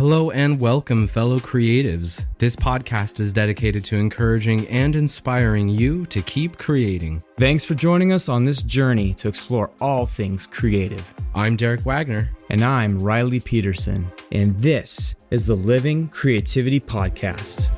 Hello and welcome, fellow creatives. This podcast is dedicated to encouraging and inspiring you to keep creating. Thanks for joining us on this journey to explore all things creative. I'm Derek Wagner. And I'm Riley Peterson. And this is the Living Creativity Podcast.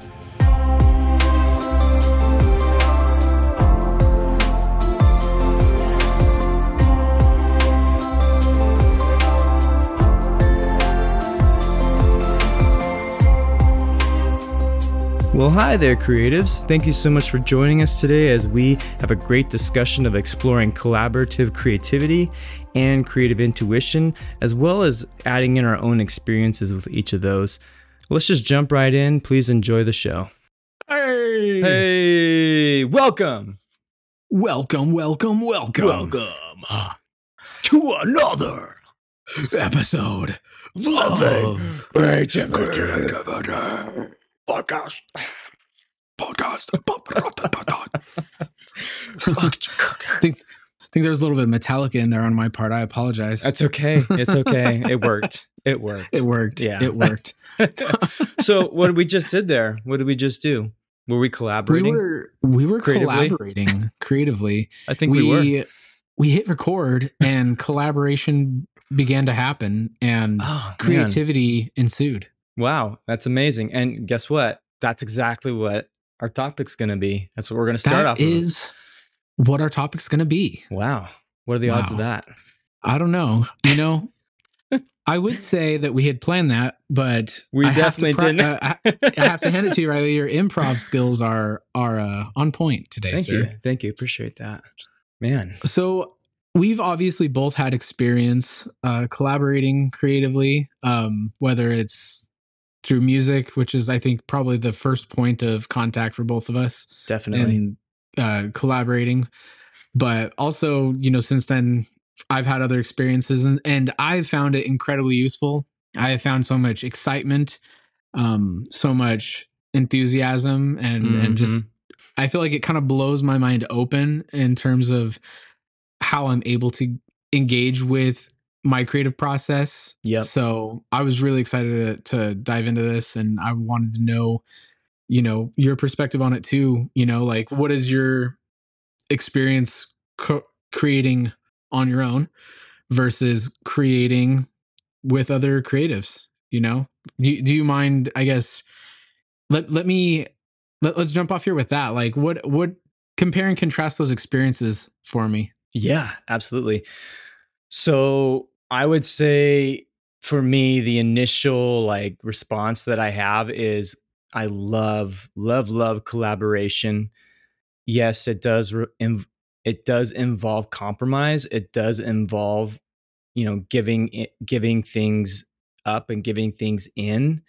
Well, hi there, creatives. Thank you so much for joining us today as we have a great discussion of exploring collaborative creativity and creative intuition, as well as adding in our own experiences with each of those. Let's just jump right in. Please enjoy the show. Hey! Hey, welcome. Welcome, welcome, welcome. Welcome to another episode of Creativity Podcast. Podcast. I think, I think there's a little bit of Metallica in there on my part. I apologize. That's okay. It's okay. It worked. It worked. it worked. Yeah. It worked. so, what did we just did there? What did we just do? Were we collaborating? We were we were Creatively? collaborating creatively. I think we, were. we hit record and collaboration began to happen and Oh, man. creativity ensued. Wow, that's amazing. And guess what? That's exactly what our topic's going to be. That's what we're going to start That off with. is what our topic's going to be. Wow. What are the odds of that? I don't know. You know, I would say that we had planned that, but We I definitely didn't. uh, I, I have to hand it to you, Riley. Your improv skills are are uh, on point today, Thank sir. you. Thank you. Appreciate that. Man. So we've obviously both had experience uh, collaborating creatively, um, whether it's through music, which is I think probably the first point of contact for both of us, Definitely. and uh, collaborating. But also, you know, since then, I've had other experiences, and and I've found it incredibly useful. I have found so much excitement, um, so much enthusiasm, and and just I feel like it kind of blows my mind open in terms of how I'm able to engage with my creative process. Yeah. So I was really excited to, to dive into this and I wanted to know, you know, your perspective on it too. You know, like what is your experience co- creating on your own versus creating with other creatives? You know, do, do you mind, I guess, let, let me, let, let's jump off here with that. Like what, what, compare and contrast those experiences for me. Yeah, absolutely. So I would say for me, the initial like response that I have is I love, love, love collaboration. Yes, it does. Re- inv- it does involve compromise. It does involve, you know, giving it, giving things up and giving things in.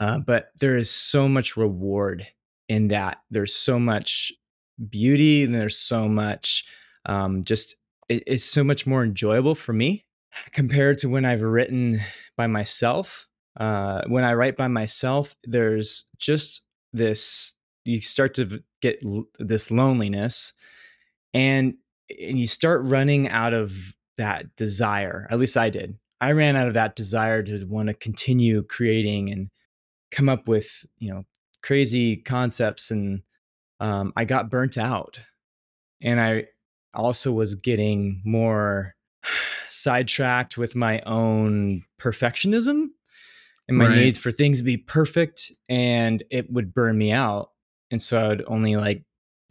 Uh, but there is so much reward in that. There's so much beauty and there's so much um, just it, it's so much more enjoyable for me compared to when I've written by myself. Uh, when I write by myself, there's just this. You start to get l- this loneliness, and and you start running out of that desire. At least I did. I ran out of that desire to want to continue creating and come up with you know crazy concepts, and um, I got burnt out, and I also was getting more sidetracked with my own perfectionism and my Right. need for things to be perfect and it would burn me out and so i would only like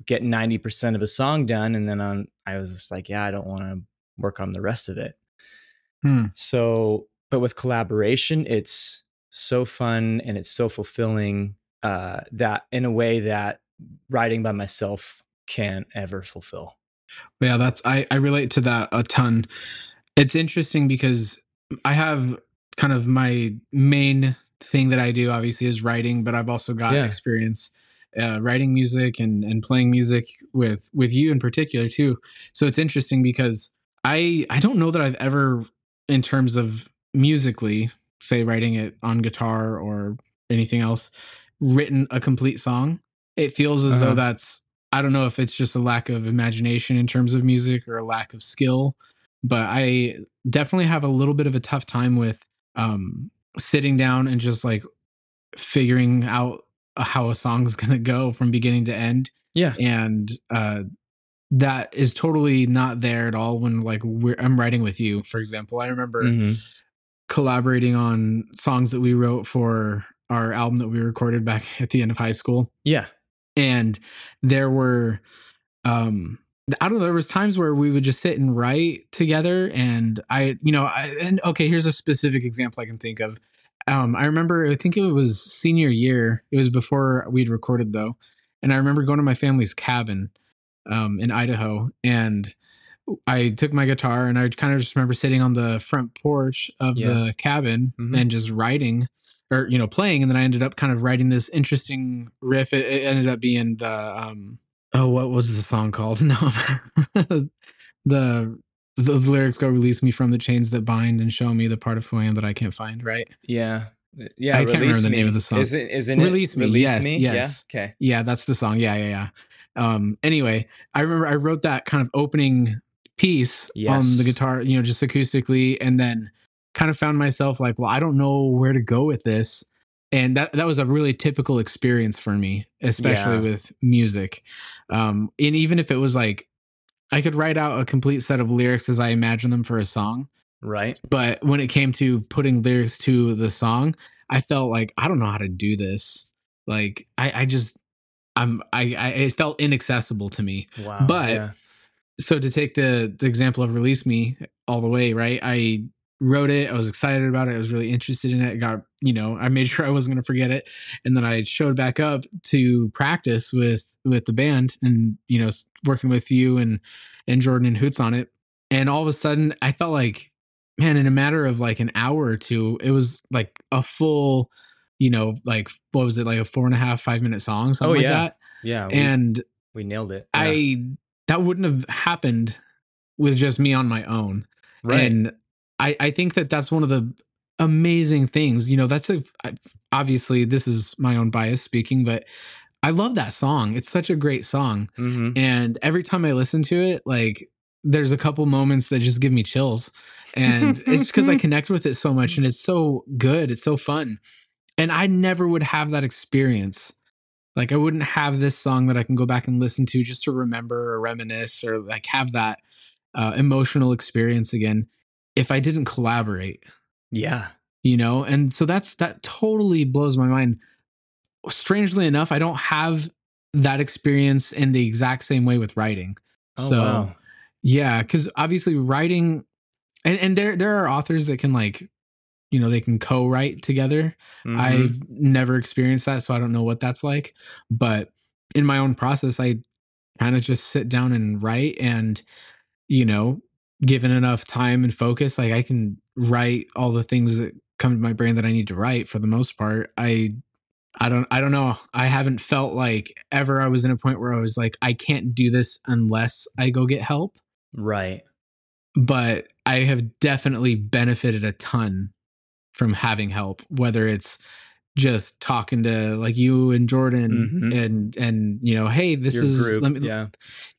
get 90% of a song done and then on i was just like yeah i don't want to work on the rest of it Hmm. so but with collaboration it's so fun and it's so fulfilling uh, that in a way that writing by myself can't ever fulfill Yeah, that's I I relate to that a ton. It's interesting because I have kind of my main thing that I do obviously is writing, but I've also got Yeah. experience uh, writing music and and playing music with with you in particular too. So it's interesting because I I don't know that I've ever in terms of musically say writing it on guitar or anything else written a complete song. It feels as Uh-huh. though that's I don't know if it's just a lack of imagination in terms of music or a lack of skill, but I definitely have a little bit of a tough time with um sitting down and just like figuring out how a song is going to go from beginning to end Yeah. and uh that is totally not there at all when like we're I'm writing with you for example I remember Mhm. collaborating on songs that we wrote for our album that we recorded back at the end of high school Yeah. And there were um I don't know. There was times where we would just sit and write together, and I, you know, I, and okay, here's a specific example I can think of. Um, I remember, I think it was senior year. It was before we'd recorded though, and I remember going to my family's cabin, um, in Idaho, and I took my guitar and I kind of just remember sitting on the front porch of Yeah. the cabin Mhm. and just writing or you know playing and then i ended up kind of writing this interesting riff it, it ended up being the um oh what was the song called no the the lyrics go release me from the chains that bind and show me the part of who i am that i can't find right Yeah. Yeah. I can't remember Release the name Me. of the song. Is it, isn't it? Release Me, yes, yes. Yeah. Okay. yeah that's the song yeah yeah yeah um anyway i remember i wrote that kind of opening piece on the guitar you know just acoustically and then kind of found myself like well i don't know where to go with this and that that was a really typical experience for me especially Yeah. with music um and even if it was like i could write out a complete set of lyrics as i imagine them for a song Right. but when it came to putting lyrics to the song i felt like i don't know how to do this like i i just i'm i, I it felt inaccessible to me Wow. But- yeah. so to take the the example of release me all the way right i wrote it i was excited about it i was really interested in it got you know i made sure i wasn't going to forget it and then i showed back up to practice with with the band and you know working with you and and jordan and hoots on it and all of a sudden i felt like man in a matter of like an hour or two it was like a full you know like what was it like a four and a half five minute song something Oh, like that Yeah. We, and we nailed it. Yeah. I that wouldn't have happened with just me on my own. right. And I I think that that's one of the amazing things. You know, that's a I- obviously this is my own bias speaking, but I love that song. It's such a great song. hmm And every time I listen to it, like there's a couple moments that just give me chills. And it's because I connect with it so much and it's so good. It's so fun. And I never would have that experience. Like I wouldn't have this song that I can go back and listen to just to remember or reminisce or like have that uh, emotional experience again if I didn't collaborate Yeah. you know and so that's that totally blows my mind strangely enough i don't have that experience in the exact same way with writing Oh, so wow. yeah because obviously writing and, and there there are authors that can like you know they can co-write together Mhm. i've never experienced that so i don't know what that's like but in my own process i kind of just sit down and write and you know given enough time and focus like i can write all the things that come to my brain that i need to write for the most part. I i don't i don't know. I haven't felt like ever i was in a point where i was like i can't do this unless i go get help. Right. but I have definitely benefited a ton from having help, whether it's just talking to like you and Jordan Mhm. and and you know, hey, this Your is group. let me yeah.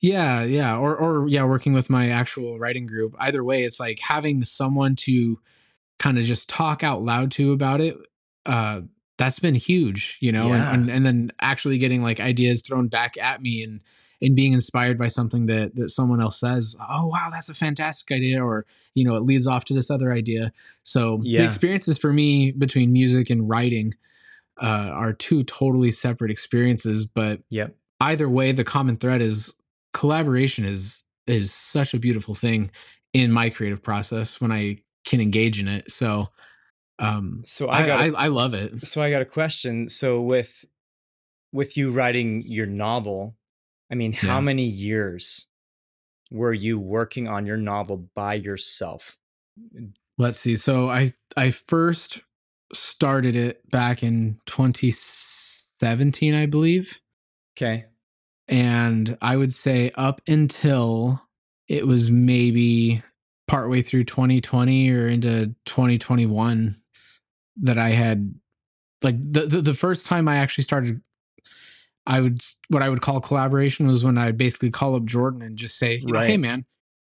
yeah, yeah, or or yeah, working with my actual writing group. Either way, it's like having someone to kind of just talk out loud to about it. Uh that's been huge, you know, Yeah. and, and and then actually getting like ideas thrown back at me and and being inspired by something that that someone else says, oh wow, that's a fantastic idea, or you know, it leads off to this other idea. So Yeah. the experiences for me between music and writing uh, are two totally separate experiences, but Yep. either way, the common thread is collaboration is is such a beautiful thing in my creative process when I can engage in it. So um So I I got. I, a- I love it. so I got a question. So with with you writing your novel, I mean, how many years were you working on your novel by yourself? Mm, Let's see. So I I first started it back in 2017, I believe. Okay. And I would say up until it was maybe partway through 2020 or into 2021 that I had like the, the the first time I actually started I would what I would call collaboration was when I basically call up Jordan and just say, you know, hey man,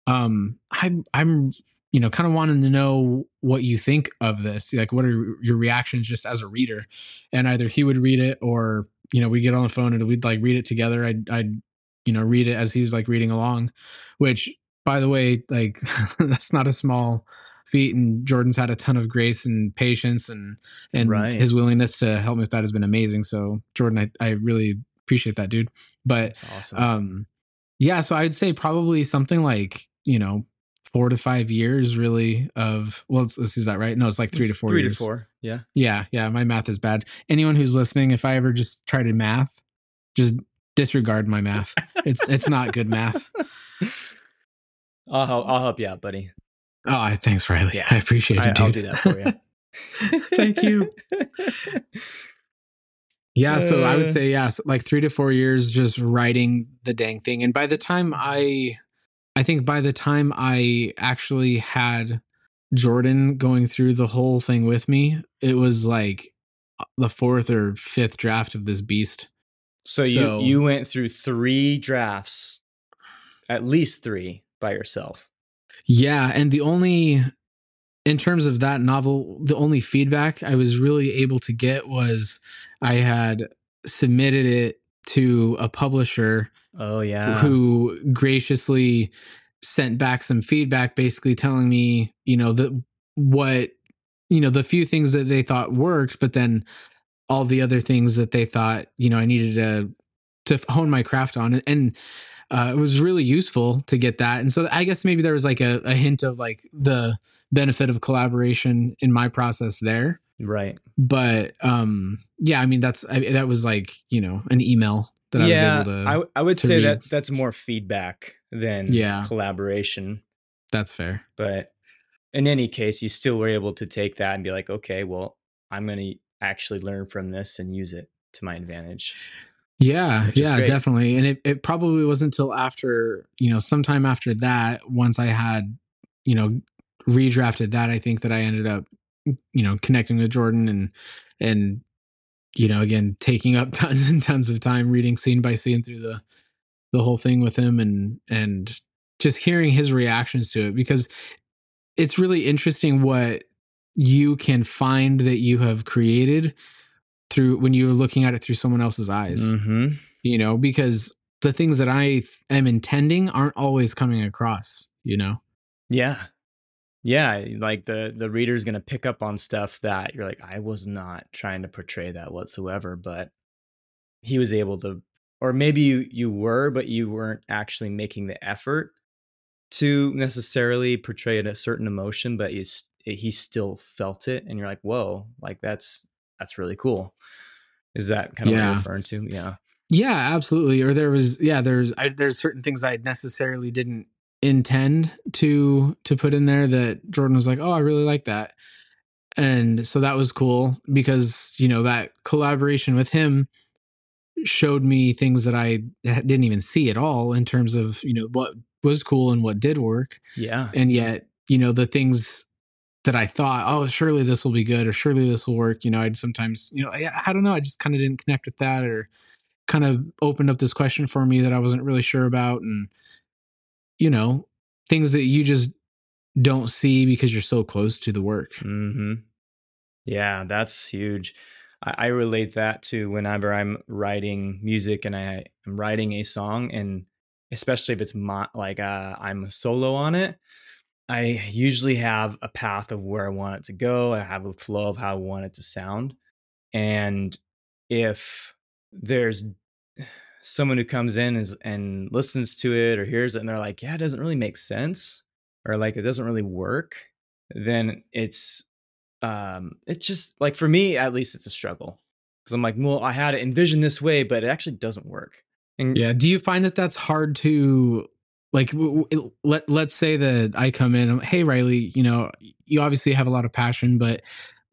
um I'm I'm you know, kind of wanting to know what you think of this. Like, what are your reactions just as a reader? And either he would read it or, you know, we get on the phone and we'd like read it together. I'd, I'd, you know, read it as he's like reading along, which by the way, like that's not a small feat. And Jordan's had a ton of grace and patience and, and Right. his willingness to help me with that has been amazing. So Jordan, I, I really appreciate that dude. But, awesome. um, yeah, so I'd say probably something like, you know, four to five years really of well let's is that right no it's like three to four Three years to four. Yeah. yeah yeah my math is bad anyone who's listening if i ever just try to math just disregard my math it's it's not good math I'll help, I'll help you out, buddy. Oh thanks riley Yeah. i appreciate I, it dude I'll do that for you. Thank you. yeah so i would Uh. say yeah so like three to four years just writing the dang thing and by the time i i think by the time i actually had jordan going through the whole thing with me it was like the fourth or fifth draft of this beast So you So- you went through three drafts, at least three by yourself. Yeah, and the only in terms of that novel, the only feedback I was really able to get was I had submitted it to a publisher Oh yeah. who graciously sent back some feedback basically telling me, you know, the what you know, the few things that they thought worked, but then all the other things that they thought, you know, I needed to to hone my craft on and uh, it was really useful to get that. And so I guess maybe there was like a, a hint of like the benefit of collaboration in my process there. Right. But um yeah, I mean that's I, that was like, you know, an email that I yeah, was able to I, w- I would to say read. that that's more feedback than Yeah. collaboration. that's fair. But in any case, you still were able to take that and be like, okay, well, I'm going to actually learn from this and use it to my advantage. Yeah, yeah, great. definitely. And it, it probably wasn't until after, you know, sometime after that, once I had, you know, redrafted that, I think that I ended up, you know, connecting with Jordan and, and, you know, again, taking up tons and tons of time reading scene by scene through the, the whole thing with him and, and just hearing his reactions to it because it's really interesting what you can find that you have created through when you're looking at it through someone else's eyes Mm-hmm. you know, because the things that I th- am intending aren't always coming across, you know? Yeah. Yeah, like the the reader's going to pick up on stuff that you're like I was not trying to portray that whatsoever, but he was able to or maybe you you were but you weren't actually making the effort to necessarily portray a certain emotion, but he's he still felt it and you're like, "Whoa, like that's that's really cool." Is that kind of what you're referring to? Yeah. Yeah, absolutely. Or there was, yeah, there's, I, there's certain things I necessarily didn't intend to, to put in there that Jordan was like, oh, I really like that. And so that was cool because, you know, that collaboration with him showed me things that I didn't even see at all in terms of, you know, what was cool and what did work. Yeah. and yet you know the things that i thought oh surely this will be good or surely this will work. You know i'd sometimes you know i, I don't know i just kind of didn't connect with that or kind of opened up this question for me that i wasn't really sure about and you know things that you just don't see because you're so close to the work. Hmm Yeah, that's huge. I, I relate that to whenever I'm writing music and I am writing a song, and especially if it's my, like uh, I'm solo on it, I usually have a path of where I want it to go. I have a flow of how I want it to sound, and if there's someone who comes in is, and listens to it or hears it, and they're like, "Yeah, it doesn't really make sense," or like it doesn't really work, then it's um it's just like for me at least it's a struggle because i'm like well i had it envisioned this way but it actually doesn't work and yeah do you find that that's hard to like let let's say that i come in I'm, hey riley you know you obviously have a lot of passion but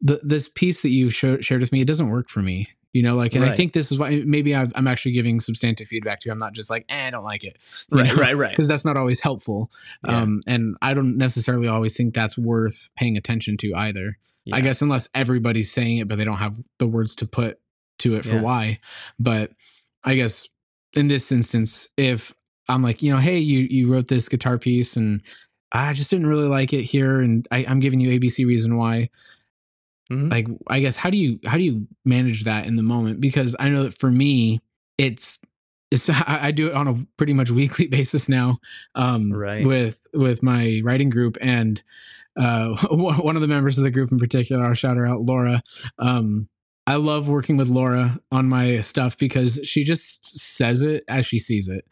the, this piece that you show, shared with me it doesn't work for me you know like and i think this is why maybe I've, i'm actually giving substantive feedback to you i'm not just like eh, i don't like it right know? right right because that's not always helpful Yeah. um and i don't necessarily always think that's worth paying attention to either I guess unless everybody's saying it, but they don't have the words to put to it for Yeah. why. But I guess in this instance, if I'm like, you know, hey, you you wrote this guitar piece and I just didn't really like it here, and I, I'm giving you ABC reason why. Mhm. Like, I guess how do you how do you manage that in the moment? Because I know that for me, it's it's I, I do it on a pretty much weekly basis now, um, Right. with with my writing group and uh, one of the members of the group in particular, I'll shout her out, Laura. Um, I love working with Laura on my stuff because she just says it as she sees it.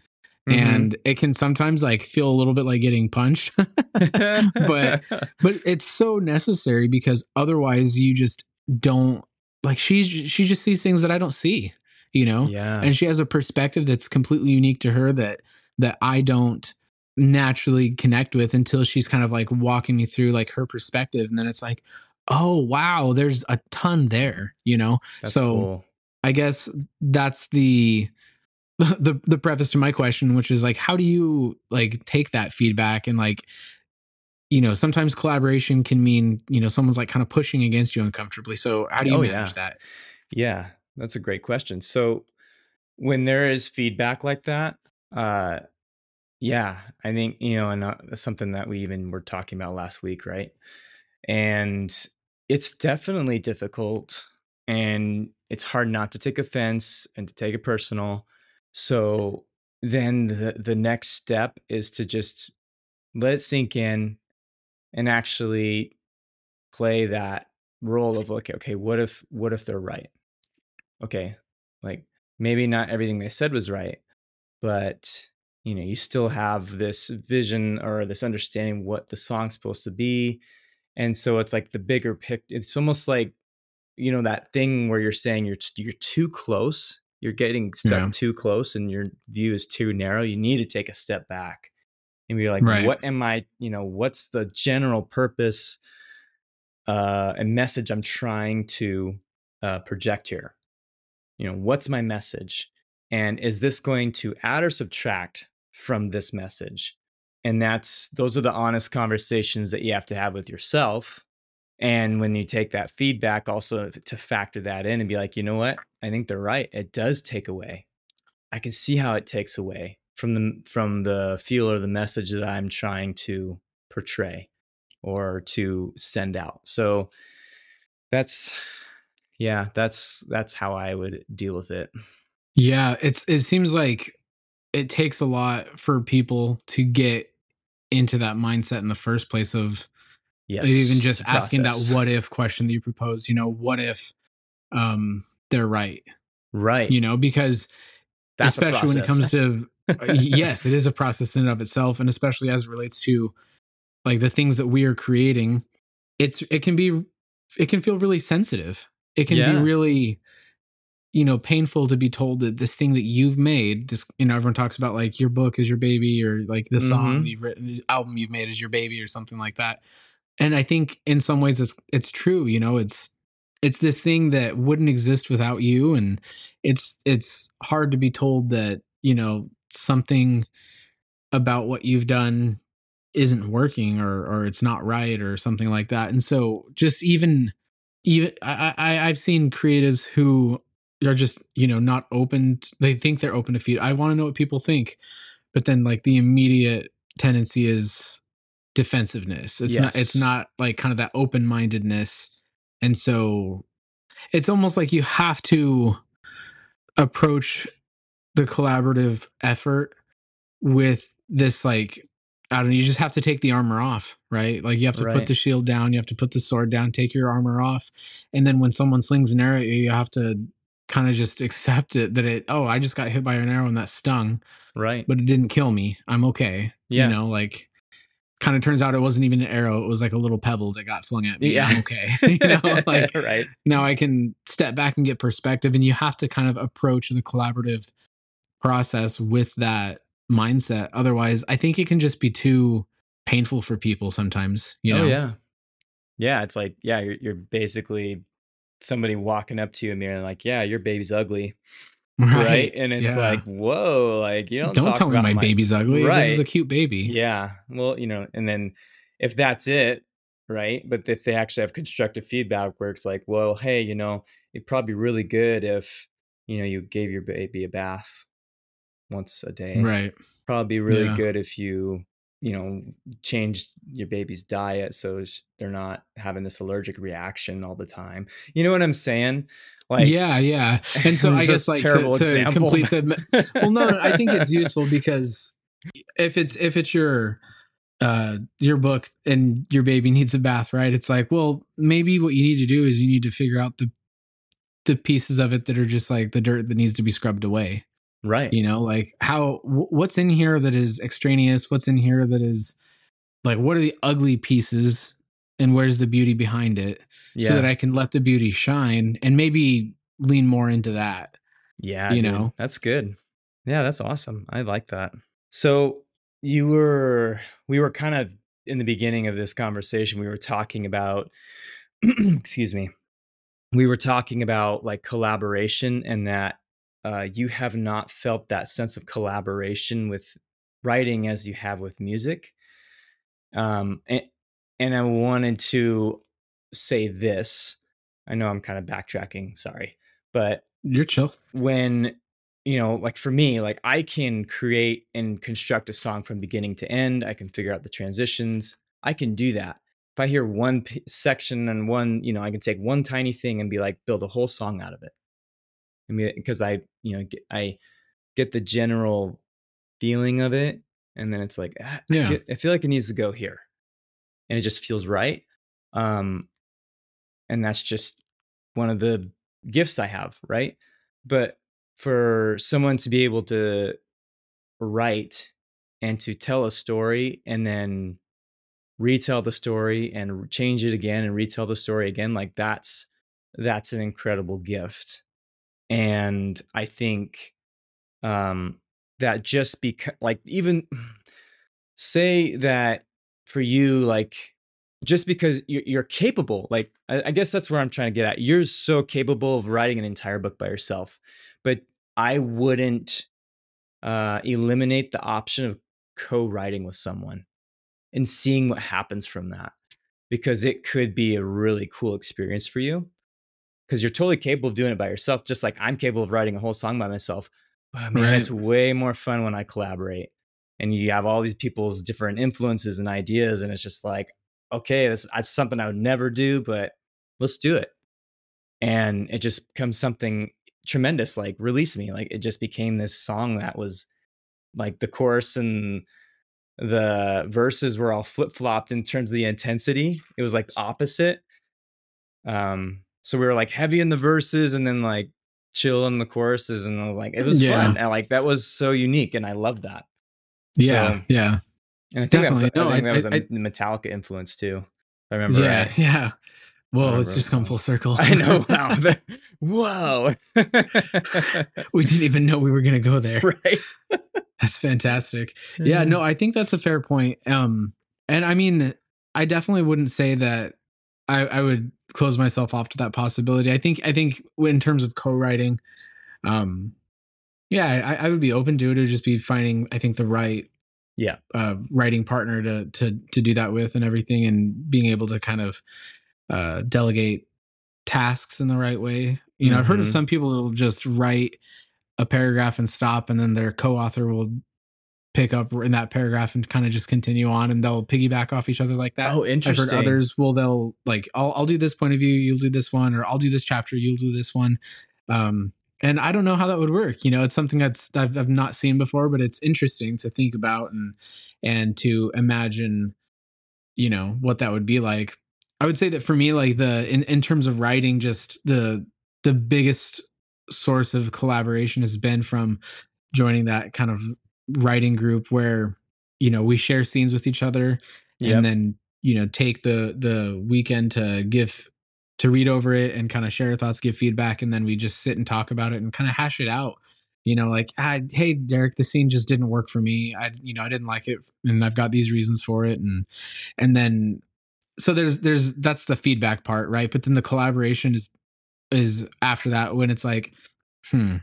Mhm. And it can sometimes like feel a little bit like getting punched, but but it's so necessary because otherwise you just don't like she she just sees things that I don't see, you know? yeah. and she has a perspective that's completely unique to her that that I don't naturally connect with until she's kind of like walking me through like her perspective and then it's like oh wow there's a ton there you know That's so cool. i guess that's the the the preface to my question which is like how do you like take that feedback and like you know sometimes collaboration can mean you know someone's like kind of pushing against you uncomfortably so how do you Oh, manage yeah. that Yeah, that's a great question. So when there is feedback like that, uh yeah, I think, you know, and uh, something that we even were talking about last week, right? And it's definitely difficult and it's hard not to take offense and to take it personal. So then the the next step is to just let it sink in and actually play that role of like okay what if what if they're right? Okay like maybe not everything they said was right but you know you still have this vision or this understanding what the song's supposed to be and so it's like the bigger pic it's almost like you know that thing where you're saying you're you're too close you're getting stuck Yeah. too close and your view is too narrow you need to take a step back and be like Right. what am i you know what's the general purpose uh and message i'm trying to uh project here you know what's my message and is this going to add or subtract from this message and that's those are the honest conversations that you have to have with yourself and when you take that feedback also to factor that in and be like you know what? I think they're right. It does take away. I can see how it takes away from the from the feel or the message that i'm trying to portray or to send out. So that's yeah that's that's how i would deal with it. Yeah, it's it seems like it takes a lot for people to get into that mindset in the first place of yes even just asking process. that what if question that you propose, you know, what if um they're right, right you know, because That's especially when it comes to uh, yes, it is a process in and of itself and especially as it relates to like the things that we are creating, it's it can be it can feel really sensitive. It can Yeah. be really you know painful to be told that this thing that you've made this you know everyone talks about like your book is your baby or like the song Mhm. that you've written the album you've made is your baby or something like that and i think in some ways it's it's true you know it's it's this thing that wouldn't exist without you and it's it's hard to be told that you know something about what you've done isn't working or or it's not right or something like that and so just even even I, I I've seen creatives who are just you know not open. t- they think they're open to feed. I want to know what people think, but then like the immediate tendency is defensiveness. It's not. It's not like kind of that open mindedness, and so it's almost like you have to approach the collaborative effort with this like I don't know, you just have to take the armor off, right? Like you have to put the shield down, you have to put the sword down, take your armor off. And then when someone slings an arrow at you, you have to kind of just accept it that it, oh, I just got hit by an arrow and that stung, right but it didn't kill me. I'm okay. Yeah. You know, like kind of turns out it wasn't even an arrow, it was like a little pebble that got flung at me. Yeah. I'm okay. you know, like right now I can step back and get perspective. And you have to kind of approach the collaborative process with that mindset. Otherwise, I think it can just be too painful for people sometimes, you oh, know? oh yeah yeah it's like yeah you're, you're basically somebody walking up to you and being like yeah your baby's ugly right, and it's yeah. like whoa like you don't, don't, talk tell me about my, baby's ugly. This is a cute baby. yeah well you know and then if that's it right but if they actually have constructive feedback where it's like well hey you know it'd probably be really good if you know you gave your baby a bath once a day Right. probably be really Yeah. good if you you know change your baby's diet so they're not having this allergic reaction all the time you know what i'm saying like yeah yeah. And so i guess like to, to complete the well no i think it's useful because if it's if it's your uh your book and your baby needs a bath right it's like well maybe what you need to do is you need to figure out the the pieces of it that are just like the dirt that needs to be scrubbed away. Right. You know like how what's in here that is extraneous? What's in here that is like what are the ugly pieces and where's the beauty behind it yeah. so that i can let the beauty shine and maybe lean more into that yeah you dude, know? that's good. Yeah that's awesome. I like that. So you were we were kind of in the beginning of this conversation we were talking about excuse me. We were talking about like collaboration and that uh, you have not felt that sense of collaboration with writing as you have with music. Um, and, and I wanted to say this. I know I'm kind of backtracking, sorry, but you're chill. When, you know, like for me, like I can create and construct a song from beginning to end, I can figure out the transitions, I can do that. If I hear one p- section and one, you know, I can take one tiny thing and be like, build a whole song out of it. I mean, because I, you know, get, I get the general feeling of it, and then it's like, ah, yeah. I feel, I feel like it needs to go here, and it just feels right. Um, and that's just one of the gifts I have, right? But for someone to be able to write and to tell a story and then retell the story and change it again and retell the story again like that's that's an incredible gift and i think um that just because like even say that for you like just because you're, you're capable like I, I, guess that's where i'm trying to get at you're so capable of writing an entire book by yourself but i wouldn't uh eliminate the option of co-writing with someone and seeing what happens from that because it could be a really cool experience for you because you're totally capable of doing it by yourself, just like I'm capable of writing a whole song by myself. But man, right. it's way more fun when I collaborate and you have all these people's different influences and ideas. And it's just like, okay, this, that's something I would never do, but let's do it. And it just becomes something tremendous, like release me. Like it just became this song that was like the chorus and the verses were all flip flopped in terms of the intensity. It was like opposite. Um, so we were like heavy in the verses and then like chill in the choruses and I was like it was yeah. fun and like that was so unique and I loved that. Yeah, so, yeah. And I think Definitely. that was, no, I think I, that was a I, Metallica influence too. I remember. Yeah, right. yeah. Whoa, it's just come full circle. I know. Wow. Whoa. we didn't even know we were going to go there. Right. that's fantastic. Yeah, no, I think that's a fair point. Um, and I mean, I definitely wouldn't say that I, I would close myself off to that possibility. I think I think in terms of co-writing, um, yeah, I, I would be open to it. It would just be finding I think the right yeah uh, writing partner to to to do that with and everything, and being able to kind of uh, delegate tasks in the right way. You know, mm-hmm. I've heard of mm-hmm. some people that'll just write a paragraph and stop, and then their co-author will pick up in that paragraph and kind of just continue on and they'll piggyback off each other like that. Oh, interesting. I've heard others will they'll like I'll I'll do this point of view, you'll do this one, or I'll do this chapter, you'll do this one. Um and I don't know how that would work. You know, it's something that's I've, I've not seen before, but it's interesting to think about and and to imagine, you know, what that would be like. I would say that for me, like the in in terms of writing, just the the biggest source of collaboration has been from joining that kind of writing group where you know we share scenes with each other yep. and then you know take the the weekend to give to read over it and kind of share thoughts give feedback and then we just sit and talk about it and kind of hash it out. You know like ah, hey derek the scene just didn't work for me. I you know i didn't like it and i've got these reasons for it and and then so there's there's that's the feedback part right? But then the collaboration is is after that when it's like hmm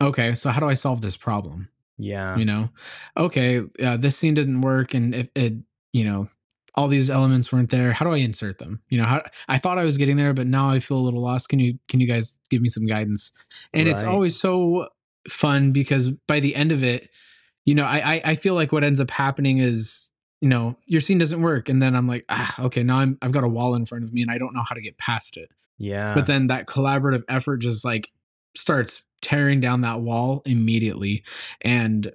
okay so how do i solve this problem? Yeah. You know, okay, uh, this scene didn't work and it, it, you know, all these elements weren't there. How do I insert them? You know, how I thought I was getting there, but now I feel a little lost. Can you, can you guys give me some guidance? And right. it's always so fun because by the end of it, you know, I, I I feel like what ends up happening is you know your scene doesn't work, and then I'm like, ah, okay, now I'm I've got a wall in front of me, and I don't know how to get past it. Yeah. But then that collaborative effort just like starts tearing down that wall immediately, and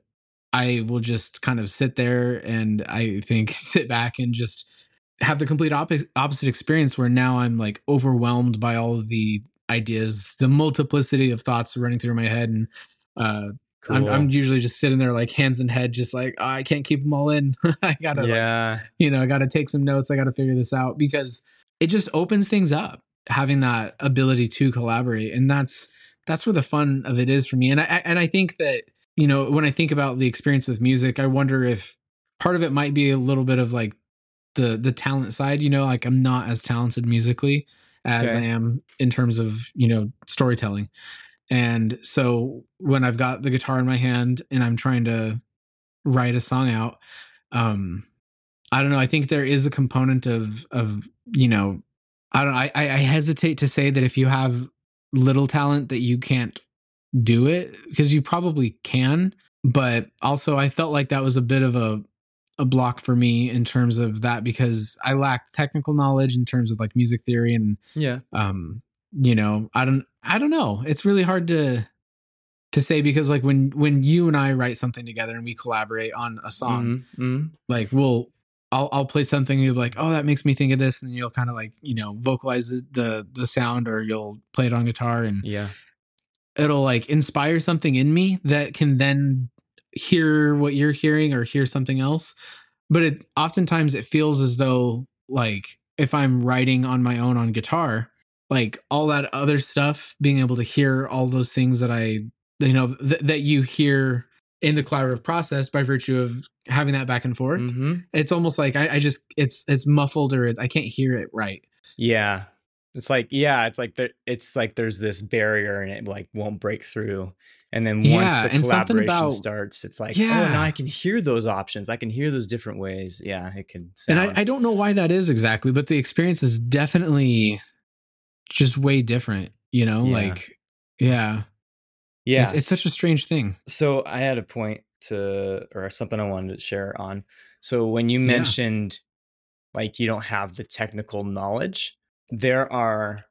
I will just kind of sit there and I think sit back and just have the complete opposite opposite experience where now I'm like overwhelmed by all of the ideas, the multiplicity of thoughts running through my head, and uh, I'm, I'm usually just sitting there like hands and head, just like oh, I can't keep them all in. I gotta, like, yeah. you know, I gotta take some notes. I gotta figure this out because it just opens things up having that ability to collaborate, and that's that's where the fun of it is for me. And I- and I think that you know when I think about the experience with music, I wonder if part of it might be a little bit of like the the talent side. You know, like I'm not as talented musically as Okay. I am in terms of you know storytelling. And so when I've got the guitar in my hand and I'm trying to write a song out, um, I don't know. I think there is a component of of you know, I don't. I I I hesitate to say that if you have little talent that you can't do it because you probably can, but also I felt like that was a bit of a a block for me in terms of that because I lacked technical knowledge in terms of like music theory and Yeah. um you know i don't i don't know it's really hard to to say because like when when you and i write something together and we collaborate on a song Mhm, mhm. like we'll I'll, I'll play something and you'll be like oh that makes me think of this and you'll kind of like you know vocalize the, the the sound or you'll play it on guitar and Yeah. It'll like inspire something in me that can then hear what you're hearing or hear something else but it oftentimes it feels as though like if i'm writing on my own on guitar like all that other stuff being able to hear all those things that i you know th- that you hear in the collaborative process by virtue of having that back and forth Mhm. it's almost like I, I just it's it's muffled or it, i can't hear it right Yeah. It's like yeah, it's like there it's like there's this barrier and it like won't break through. And then once Yeah, the collaboration about- starts, it's like, Yeah. oh now I can hear those options. I can hear those different ways. Yeah, it can and. I, I don't know why that is exactly but the experience is definitely just way different you know Yeah. like yeah yeah. it's, it's such a strange thing So I had a point to, or something I wanted to share on. So when you Yeah. mentioned like you don't have the technical knowledge, there are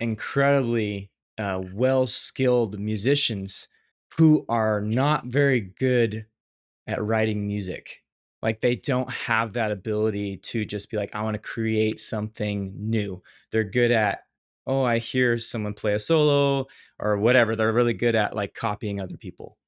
incredibly uh, well skilled musicians who are not very good at writing music. Like they don't have that ability to just be like, I want to create something new. They're good at, oh, I hear someone play a solo or whatever. They're really good at like copying other people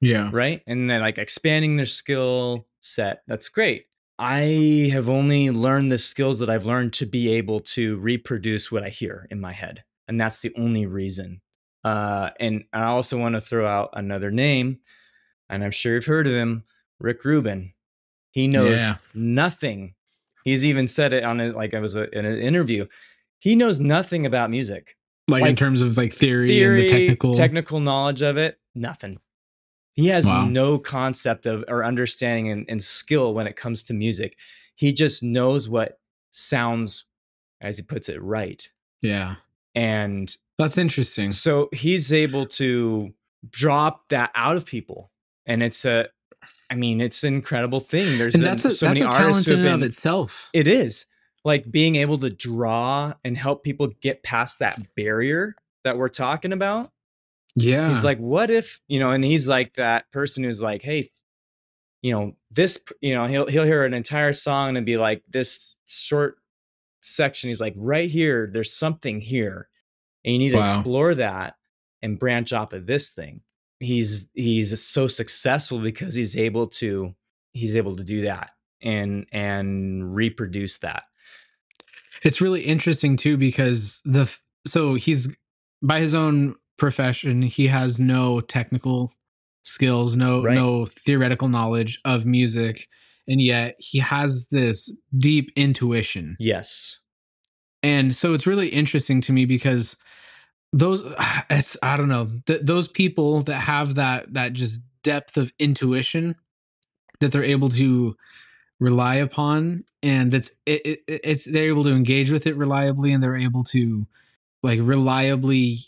yeah right? And then like expanding their skill set. That's great. I have only learned the skills that I've learned to be able to reproduce what I hear in my head. And that's the only reason. Uh, and I also want to throw out another name, and I'm sure you've heard of him, Rick Rubin. He knows Yeah. nothing. He's even said it on it like it was a, in an interview. He knows nothing about music like, in terms of like theory, theory, and the technical technical knowledge of it, nothing. He has Wow. no concept of or understanding and, and skill when it comes to music. He just knows what sounds, as he puts it, right. yeah And that's interesting so he's able to drop that out of people. And it's a I mean, it's an incredible thing. There's and that's a so that's many a artists talent in and of itself it is like being able to draw and help people get past that barrier that we're talking about. Yeah He's like, what if, you know, and he's like that person who's like, hey, you know, this, you know, he'll he'll hear an entire song and be like, this short section. He's like, right here, there's something here, and you need to explore that and branch off of this thing. He's he's so successful because he's able to he's able to do that and and reproduce that. it's really interesting too because the so he's by his own profession he has no technical skills no Right. no theoretical knowledge of music and yet he has this deep intuition Yes. and so it's really interesting to me because those it's i don't know th- those people that have that that just depth of intuition that they're able to rely upon and that's it, it, it's they're able to engage with it reliably and they're able to like reliably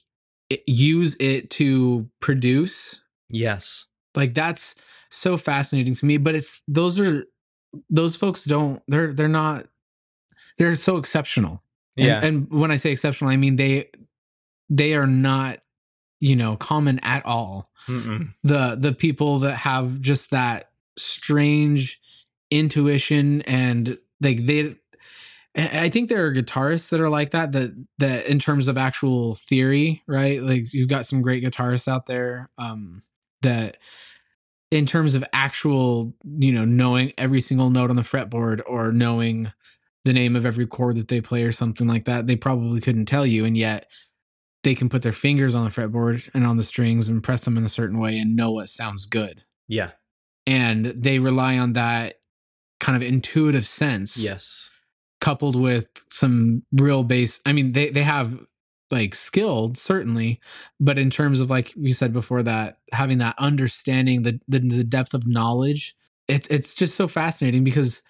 use it to produce Yes. like that's so fascinating to me. But it's those are those folks don't they're they're not they're so exceptional. And, Yeah. and when I say exceptional, I mean they they are not you know common at all. Mm-mm. The the people that have just that strange intuition and like they I think there are guitarists that are like that that that in terms of actual theory, right? Like you've got some great guitarists out there um that in terms of actual, you know, knowing every single note on the fretboard or knowing the name of every chord that they play or something like that, they probably couldn't tell you and yet they can put their fingers on the fretboard and on the strings and press them in a certain way and know what sounds good. Yeah. And they rely on that kind of intuitive sense Yes. Coupled with some real base i mean they they have like skilled certainly but in terms of like you said before that having that understanding the the, the depth of knowledge it's it's just so fascinating because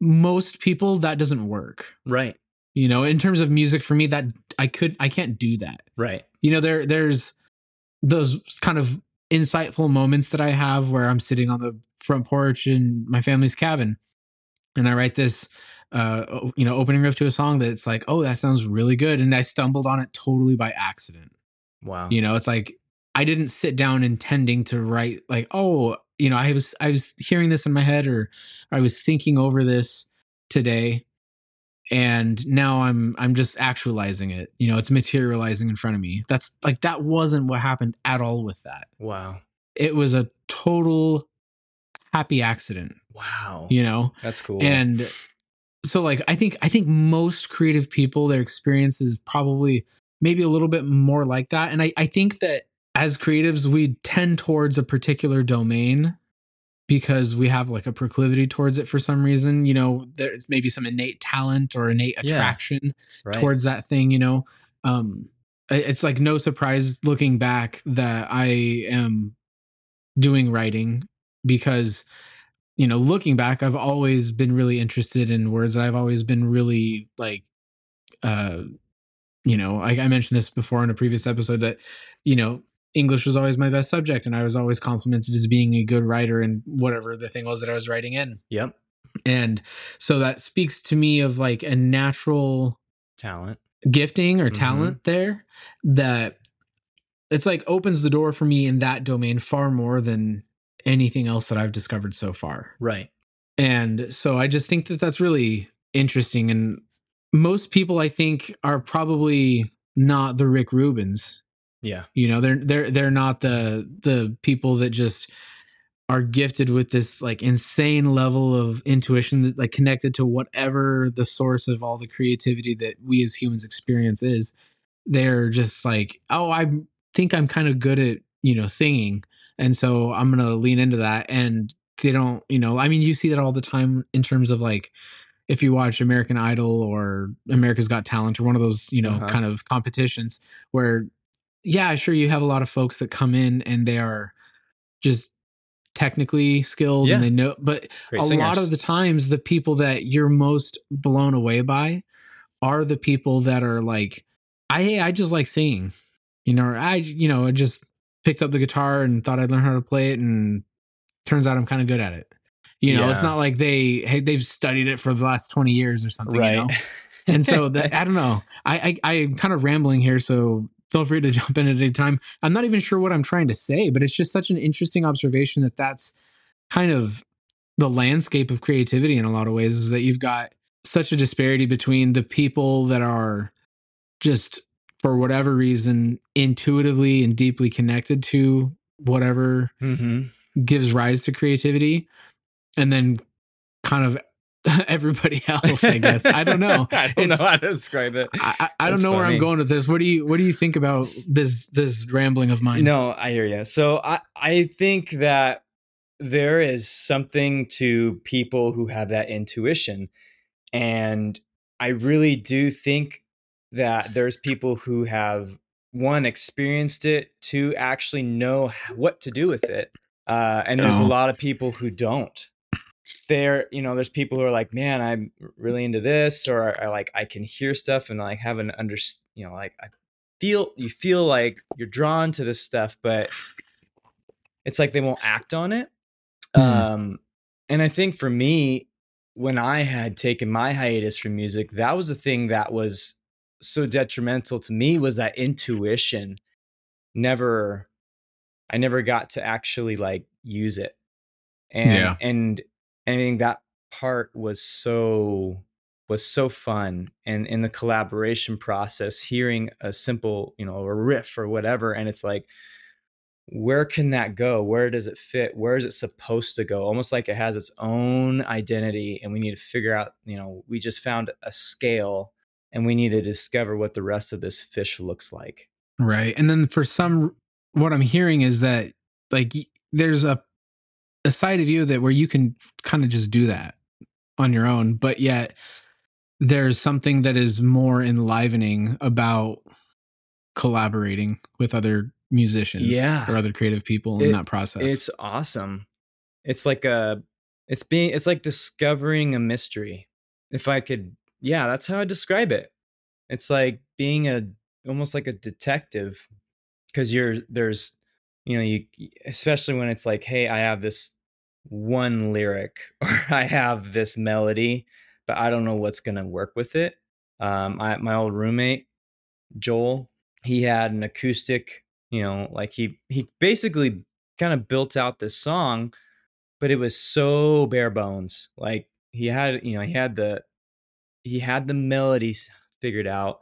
most people that doesn't work Right. you know in terms of music for me that i could i can't do that Right. you know there there's those kind of insightful moments that i have where i'm sitting on the front porch in my family's cabin and i write this uh you know opening riff to a song that's like oh that sounds really good and i stumbled on it totally by accident Wow. you know it's like i didn't sit down intending to write like oh you know i was i was hearing this in my head or i was thinking over this today and now i'm i'm just actualizing it you know it's materializing in front of me that's like that wasn't what happened at all with that Wow. it was a total happy accident Wow. you know That's cool. and so like i think i think most creative people their experience is probably maybe a little bit more like that and i i think that as creatives we tend towards a particular domain because we have like a proclivity towards it for some reason you know there's maybe some innate talent or innate Yeah. attraction right. towards that thing you know um it's like no surprise looking back that i am doing writing because you know looking back i've always been really interested in words i've always been really like uh you know I, I mentioned this before in a previous episode that you know english was always my best subject and i was always complimented as being a good writer and whatever the thing was that i was writing in Yep. and so that speaks to me of like a natural Talent. gifting or Mhm. talent there that it's like opens the door for me in that domain far more than anything else that I've discovered so far. Right. And so I just think that that's really interesting and most people I think are probably not the Rick Rubins. Yeah. You know, they're they're they're not the the people that just are gifted with this like insane level of intuition that like connected to whatever the source of all the creativity that we as humans experience is. They're just like, oh, I think I'm kind of good at, you know, singing. And so I'm gonna lean into that. And they don't, you know, I mean, you see that all the time in terms of like if you watch American Idol or America's Got Talent or one of those, you know, Uh-huh. kind of competitions where, yeah, sure, you have a lot of folks that come in and they are just technically skilled and they know, but Great a lot of the times, the people that you're most blown away by are the people that are like, I, hey, I just like singing, you know, or I, you know, I just picked up the guitar and thought I'd learn how to play it and turns out I'm kind of good at it. You know, it's not like they hey, they've studied it for the last 20 years or something, right. you know? And so that, I don't know. I, I I'm kind of rambling here, so feel free to jump in at any time. I'm not even sure what I'm trying to say, but it's just such an interesting observation that that's kind of the landscape of creativity in a lot of ways is that you've got such a disparity between the people that are just for whatever reason intuitively and deeply connected to whatever hmm gives rise to creativity and then kind of everybody else i guess. I don't know. I don't It's- know how to describe it. i, I, I don't know where i'm going with this. What do you what do you think about this this rambling of mine? No, I hear you. So I I think that there is something to people who have that intuition, and I really do think that there's people who have one experienced it, two actually know what to do with it, uh, and there's a Oh. lot of people who don't. There, you know, there's people who are like, man, I'm really into this, or I like I can hear stuff and like have an under, you know, like I feel you feel like you're drawn to this stuff, but it's like they won't act on it. Hmm. Um, and I think for me, when I had taken my hiatus from music, that was the thing that was so detrimental to me was that intuition never I never got to actually like use it. And Yeah. and I think that part was so was so fun and in the collaboration process hearing a simple you know a riff or whatever and it's like where can that go where does it fit where is it supposed to go almost like it has its own identity and we need to figure out you know we just found a scale and we need to discover what the rest of this fish looks like Right. And then for some what I'm hearing is that like there's a a side of you that where you can kind of just do that on your own, but yet there's something that is more enlivening about collaborating with other musicians Yeah. or other creative people in It- that process. it's awesome it's like a it's being it's like discovering a mystery if i could yeah that's how i describe it. It's like being a almost like a detective because you're there's you know you especially when it's like hey i have this one lyric or i have this melody but i don't know what's going to work with it. Um I, my old roommate joel he had an acoustic you know like he he basically kind of built out this song but it was so bare bones like he had you know he had the he had the melodies figured out.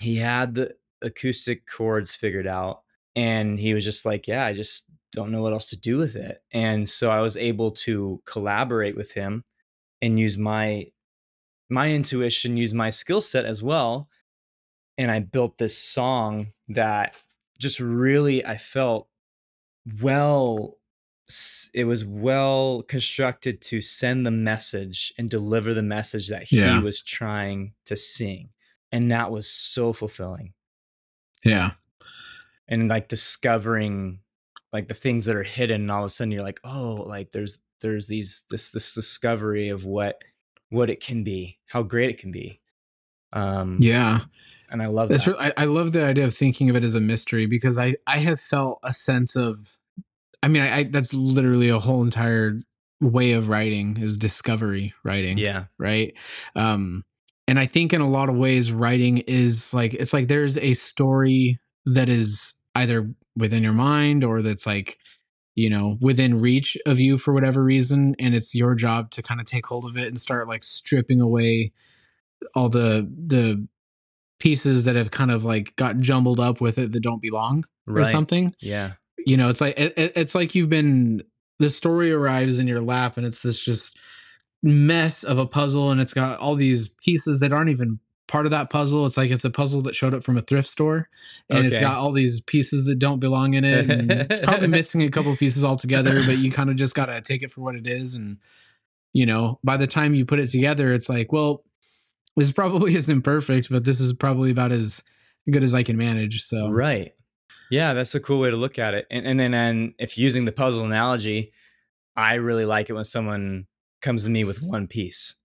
He had the acoustic chords figured out and he was just like yeah i just don't know what else to do with it. And so i was able to collaborate with him and use my my intuition use my skill set as well and i built this song that just really i felt well it was well constructed to send the message and deliver the message that he Yeah. was trying to sing and that was so fulfilling yeah. and like discovering like the things that are hidden and all of a sudden you're like oh like there's there's these this this discovery of what what it can be how great it can be um Yeah. and i love That's that I, I love the idea of thinking of it as a mystery because I I have felt a sense of I mean I, I that's literally a whole entire way of writing is discovery writing yeah. right? Um and I think in a lot of ways writing is like it's like there's a story that is either within your mind or that's like you know within reach of you for whatever reason and it's your job to kind of take hold of it and start like stripping away all the the pieces that have kind of like got jumbled up with it that don't belong or something. Yeah you know it's like it, it- it's like you've been the story arrives in your lap and it's this just mess of a puzzle and it's got all these pieces that aren't even part of that puzzle it's like it's a puzzle that showed up from a thrift store and it's got all these pieces that don't belong in it and it's probably missing a couple pieces altogether but you kind of just got to take it for what it is and you know by the time you put it together it's like well this probably isn't perfect but this is probably about as good as i can manage so Right. Yeah, that's a cool way to look at it. And and then and if using the puzzle analogy, I really like it when someone comes to me with one piece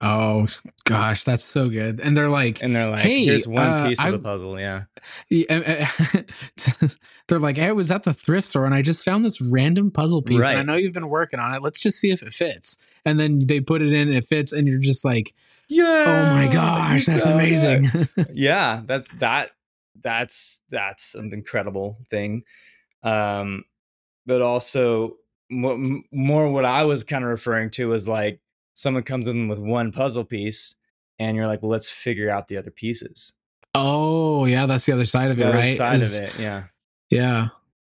oh gosh that's so good and they're like and they're like, Hey, "Here's one uh, piece of I- the puzzle." Yeah. Yeah, eh, eh, they're like, hey, I was at the thrift store and I just found this random puzzle piece. And I know you've been working on it. Let's just see if it fits. And then they put it in and it fits, and you're just like, Yeah. oh my gosh, that's amazing. yeah, that's that that's that's an incredible thing. Um but also m- more what I was kind of referring to is like someone comes in with one puzzle piece and you're like, well, let's figure out the other pieces. oh, yeah, that's the other side of The it, other right? side Is- of it. Yeah. Yeah.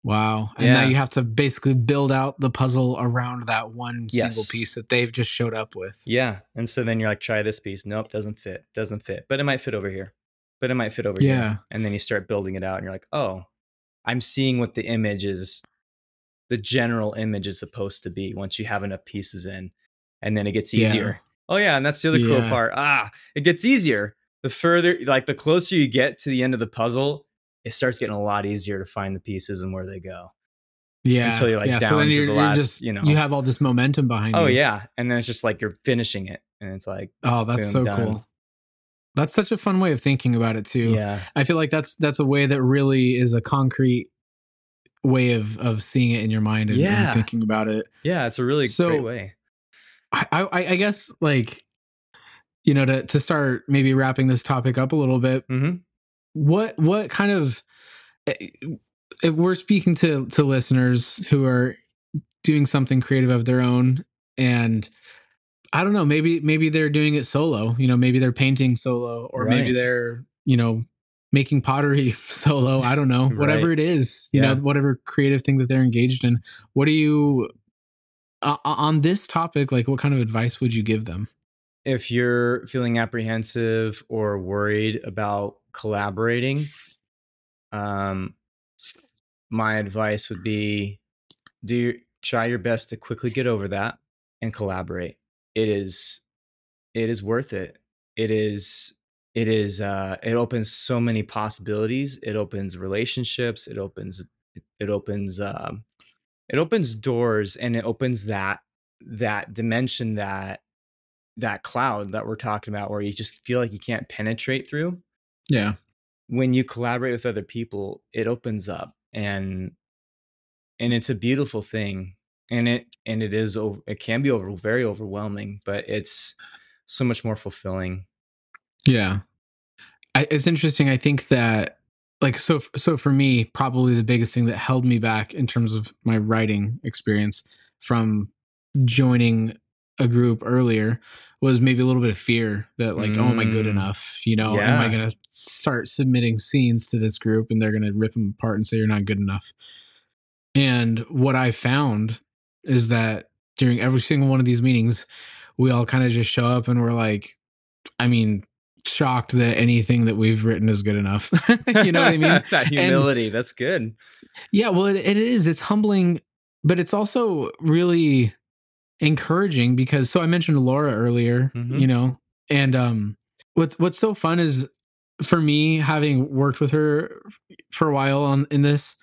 Wow. And now you have to basically build out the puzzle around that one single piece that they've just showed up with. Yeah. And so then you're like, try this piece. Nope, doesn't fit. Doesn't fit. But it might fit over here. But it might fit over Yeah. here. And then you start building it out and you're like, oh, I'm seeing what the image is, the general image is supposed to be once you have enough pieces in. And then it gets Yeah. easier. Oh, yeah. And that's the other cool part. Ah, it gets easier. The further, like the closer you get to the end of the puzzle, it starts getting a lot easier to find the pieces and where they go. Yeah. Until you're, like, yeah. so down then to you're, the you're last, just, you you know. know, you have all this momentum behind Oh, you. yeah. And then it's just like you're finishing it. And it's like, Oh, that's Boom, so done. cool. That's such a fun way of thinking about it too. yeah. I feel like that's that's a way that really is a concrete way of of seeing it in your mind and, and thinking about it. Yeah, it's a really So- great way. I, I I guess like you know to to start maybe wrapping this topic up a little bit. hmm What what kind of eh, if we're speaking to to listeners who are doing something creative of their own and I don't know maybe maybe they're doing it solo. You know maybe they're painting solo or maybe they're you know making pottery solo. I don't know whatever it is. You know whatever creative thing that they're engaged in. What do you uh, on this topic like what kind of advice would you give them If you're feeling apprehensive or worried about collaborating, um, my advice would be do your, try your best to quickly get over that and collaborate. It is it is worth it. It is it is uh it opens so many possibilities. It opens relationships, it opens it opens um it opens doors and it opens that that dimension that that cloud that we're talking about where you just feel like you can't penetrate through yeah when you collaborate with other people it opens up and and it's a beautiful thing and it and it is over it can be over very overwhelming but it's so much more fulfilling Yeah. I, it's interesting. I think that like so so for me, probably the biggest thing that held me back in terms of my writing experience from joining a group earlier was maybe a little bit of fear that like, oh, am I good Mm. enough? You know, am I going to start submitting scenes to this group and they're going to rip them apart and say you're not good enough? And what I found is that during every single one of these meetings, we all kind of just show up and we're like, I mean, shocked that anything that we've written is good enough. you know what I mean? that humility that's good Yeah, well, it, it is. It's humbling, but it's also really encouraging because. So I mentioned Laura earlier, Mhm. you know, and um, what's what's so fun is for me having worked with her for a while on in this.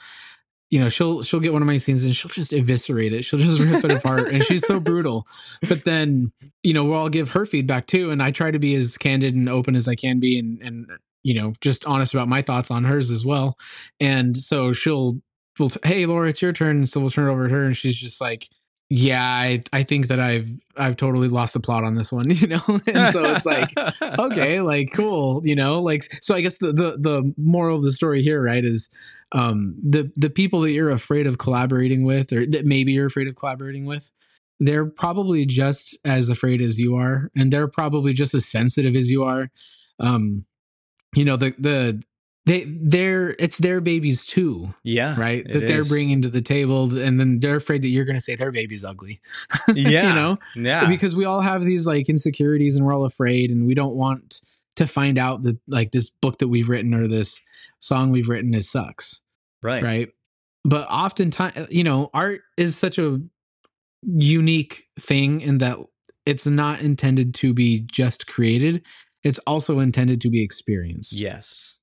You know, she'll she'll get one of my scenes and she'll just eviscerate it. She'll just rip it apart, and she's so brutal. But then, you know, we'll all give her feedback too, and I try to be as candid and open as I can be, and and you know, just honest about my thoughts on hers as well. And so she'll, we'll, t- hey, Laura, it's your turn. So we'll turn it over to her, and she's just like, yeah, I, I think that I've, I've totally lost the plot on this one, you know. and so it's like, okay, like cool, you know, like so. I guess the the the moral of the story here, right, is um the the people that you're afraid of collaborating with, or that maybe you're afraid of collaborating with. They're probably just as afraid as you are, and they're probably just as sensitive as you are. Um, you know, the the they they're it's their babies too, yeah right? that they're is. bringing to the table, and then they're afraid that you're going to say their baby's ugly. yeah you know, yeah because we all have these like insecurities, and we're all afraid, and we don't want to find out that like this book that we've written or this song we've written is sucks, right right? But oftentimes, you know, art is such a unique thing in that it's not intended to be just created; it's also intended to be experienced. yes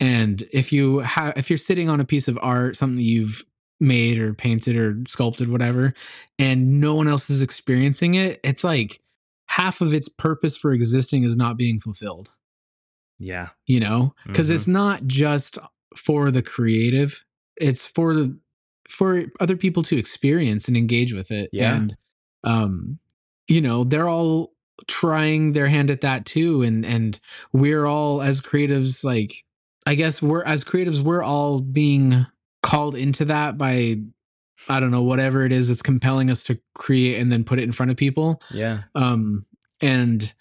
And if you have, if you're sitting on a piece of art, something you've made or painted or sculpted, whatever, and no one else is experiencing it, it's like half of its purpose for existing is not being fulfilled, yeah you know? Because Mhm. it's not just for the creative, it's for the, for other people to experience and engage with it. Yeah. And, um, you know, they're all trying their hand at that too. And, and we're all as creatives, like, I guess we're as creatives, we're all being called into that by I don't know whatever it is that's compelling us to create and then put it in front of people. yeah Um and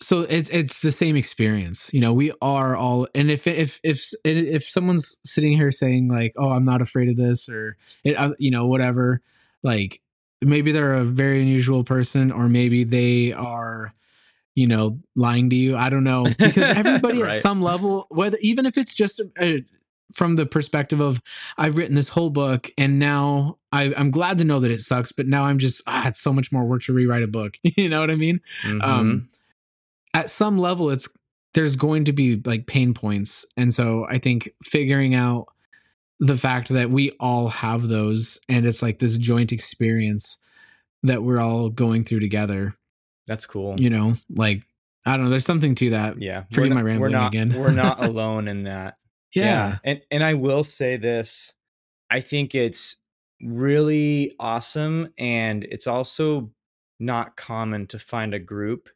so it's it's the same experience. You know, we are all and if if if if someone's sitting here saying like, "Oh, I'm not afraid of this," or it, uh, you know, whatever, like maybe they're a very unusual person or maybe they are you know lying to you i don't know because everybody Right. at some level whether even if it's just a, a, from the perspective of i've written this whole book and now I, i'm glad to know that it sucks but now i'm just ah, it's so much more work to rewrite a book you know what i mean Mhm. um at some level it's there's going to be like pain points. And so i think figuring out the fact that we all have those and it's like this joint experience that we're all going through together that's cool. you know like i don't know there's something to that. Yeah. Forgive we're my not- rambling we're not, again. we're not alone in that. Yeah. And and i will say this I think it's really awesome. And it's also not common to find a group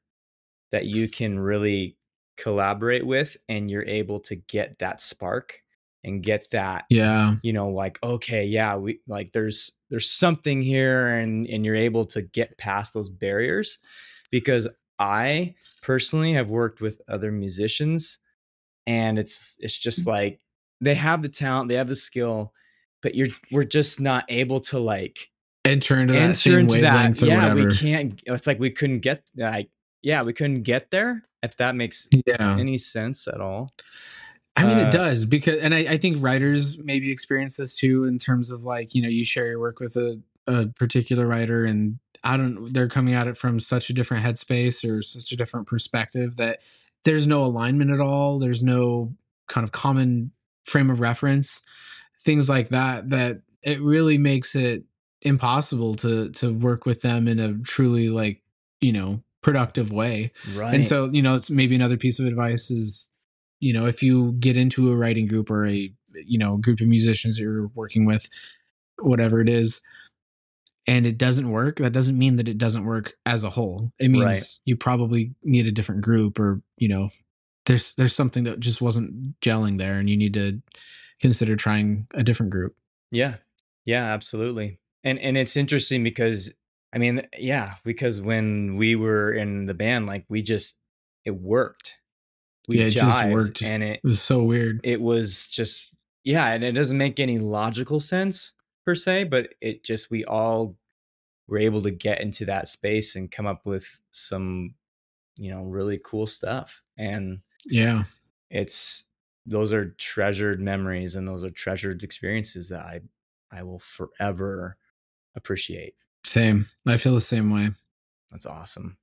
that you can really collaborate with and you're able to get that spark and get that Yeah. you know like okay yeah we like there's there's something here and and you're able to get past those barriers because i personally have worked with other musicians and it's it's just mm. like they have the talent they have the skill but you're we're just not able to like Enter into that enter same into that yeah whatever. we can't it's like we couldn't get like yeah we couldn't get there if that makes Yeah. any sense at all I mean, Uh, it does because, and I, I think writers maybe experience this too in terms of like, you know, you share your work with a, a particular writer and I don't, they're coming at it from such a different headspace or such a different perspective that there's no alignment at all. There's no kind of common frame of reference, things like that, that it really makes it impossible to, to work with them in a truly like, you know, productive way. right And so, you know, it's maybe another piece of advice is, you know, if you get into a writing group or a, you know, group of musicians that you're working with, whatever it is, and it doesn't work, that doesn't mean that it doesn't work as a whole. It means Right. you probably need a different group or, you know, there's there's something that just wasn't gelling there and you need to consider trying a different group. Yeah. Yeah, absolutely. And and it's interesting because I mean, yeah, because when we were in the band, like we just it worked. We Yeah, it just worked. And it It was so weird. it was just yeah, and it doesn't make any logical sense per se, but it just we all were able to get into that space and come up with some you know really cool stuff. And Yeah. it's those are treasured memories and those are treasured experiences that I I will forever appreciate. Same. I feel the same way. That's awesome.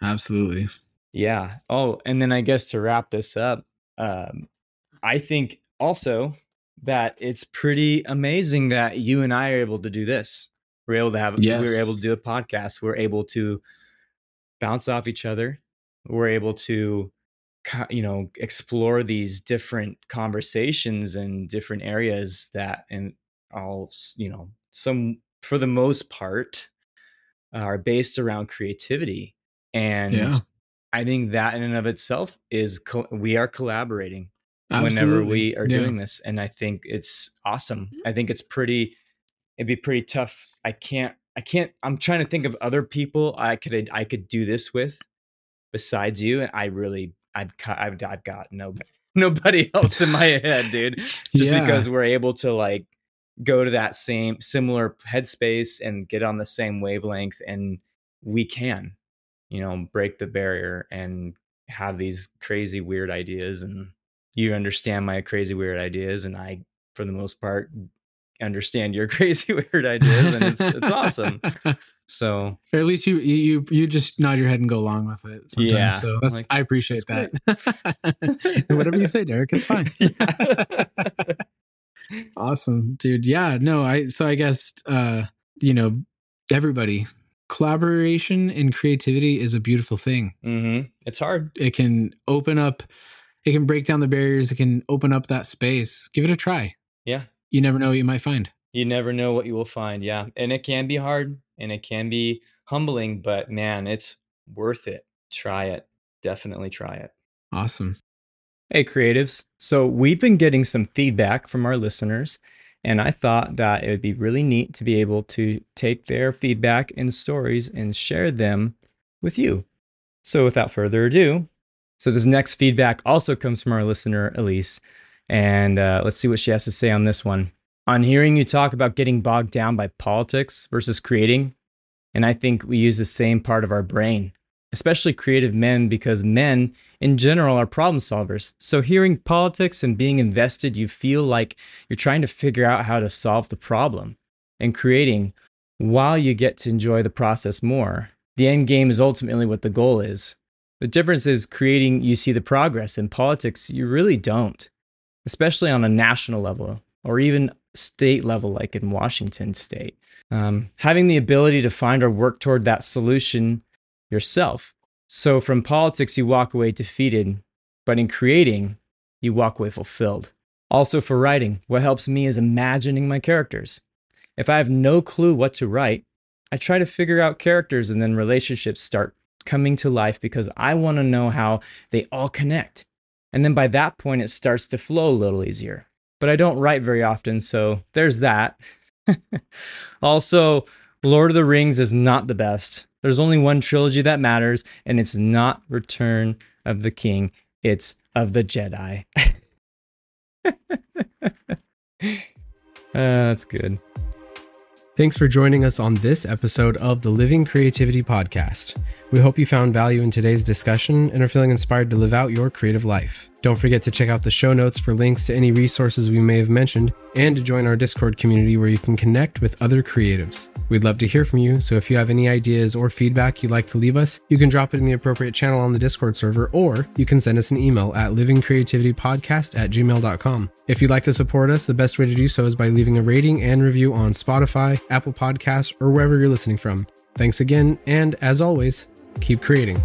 Absolutely. Yeah. Oh, and then I guess to wrap this up, um, I think also that it's pretty amazing that you and I are able to do this. We're able to have yes. we Yes. were able to do a podcast. We're able to bounce off each other. We're able to you know explore these different conversations and different areas that and all you know some for the most part uh, are based around creativity and Yeah. i think that in and of itself is co- we are collaborating whenever we are Yeah. doing this and i think it's awesome i think it's pretty it'd be pretty tough i can't i can't i'm trying to think of other people i could i could do this with besides you and i really i've got i've, I've got no nobody else in my head dude just Yeah. because we're able to like go to that same similar headspace and get on the same wavelength and we can you know break the barrier and have these crazy weird ideas and you understand my crazy weird ideas and i for the most part understand your crazy weird ideas and it's it's awesome so Or at least you you you just nod your head and go along with it sometimes. Yeah, so that's like, I appreciate that's that. Whatever you say, Derek, it's fine. Awesome, dude. Yeah, no, I so I guess uh, you know, everybody collaboration and creativity is a beautiful thing. hmm it's hard It can open up it can break down the barriers, it can open up that space. Give it a try. yeah You never know what you might find. you never know what you will find yeah and it can be hard and it can be humbling but man it's worth it try it definitely try it Awesome. Hey, creatives. So, we've been getting some feedback from our listeners, and I thought that it would be really neat to be able to take their feedback and stories and share them with you. So, without further ado, so this next feedback also comes from our listener, Elise, and uh, let's see what she has to say on this one. On hearing you talk about getting bogged down by politics versus creating, and I think we use the same part of our brain, especially creative men, because men in general are problem solvers. So hearing politics and being invested, you feel like you're trying to figure out how to solve the problem. And creating, while you get to enjoy the process more, the end game is ultimately what the goal is. The difference is creating, you see the progress. In politics, you really don't, especially on a national level or even state level, like in Washington state. Um, having the ability to find or work toward that solution yourself. So from politics, you walk away defeated, but in creating, you walk away fulfilled. Also, for writing, what helps me is imagining my characters. If I have no clue what to write, I try to figure out characters and then relationships start coming to life because I want to know how they all connect. And then by that point, it starts to flow a little easier. But I don't write very often, so there's that. also, Lord of the Rings is not the best. There's only one trilogy that matters, and it's not Return of the King, it's of the Jedi. uh, that's good. Thanks for joining us on this episode of the Living Creativity Podcast. We hope you found value in today's discussion and are feeling inspired to live out your creative life. Don't forget to check out the show notes for links to any resources we may have mentioned and to join our Discord community where you can connect with other creatives. We'd love to hear from you, so if you have any ideas or feedback you'd like to leave us, you can drop it in the appropriate channel on the Discord server or you can send us an email at livingcreativitypodcast at gmail.com. If you'd like to support us, the best way to do so is by leaving a rating and review on Spotify, Apple Podcasts, or wherever you're listening from. Thanks again, and as always, keep creating.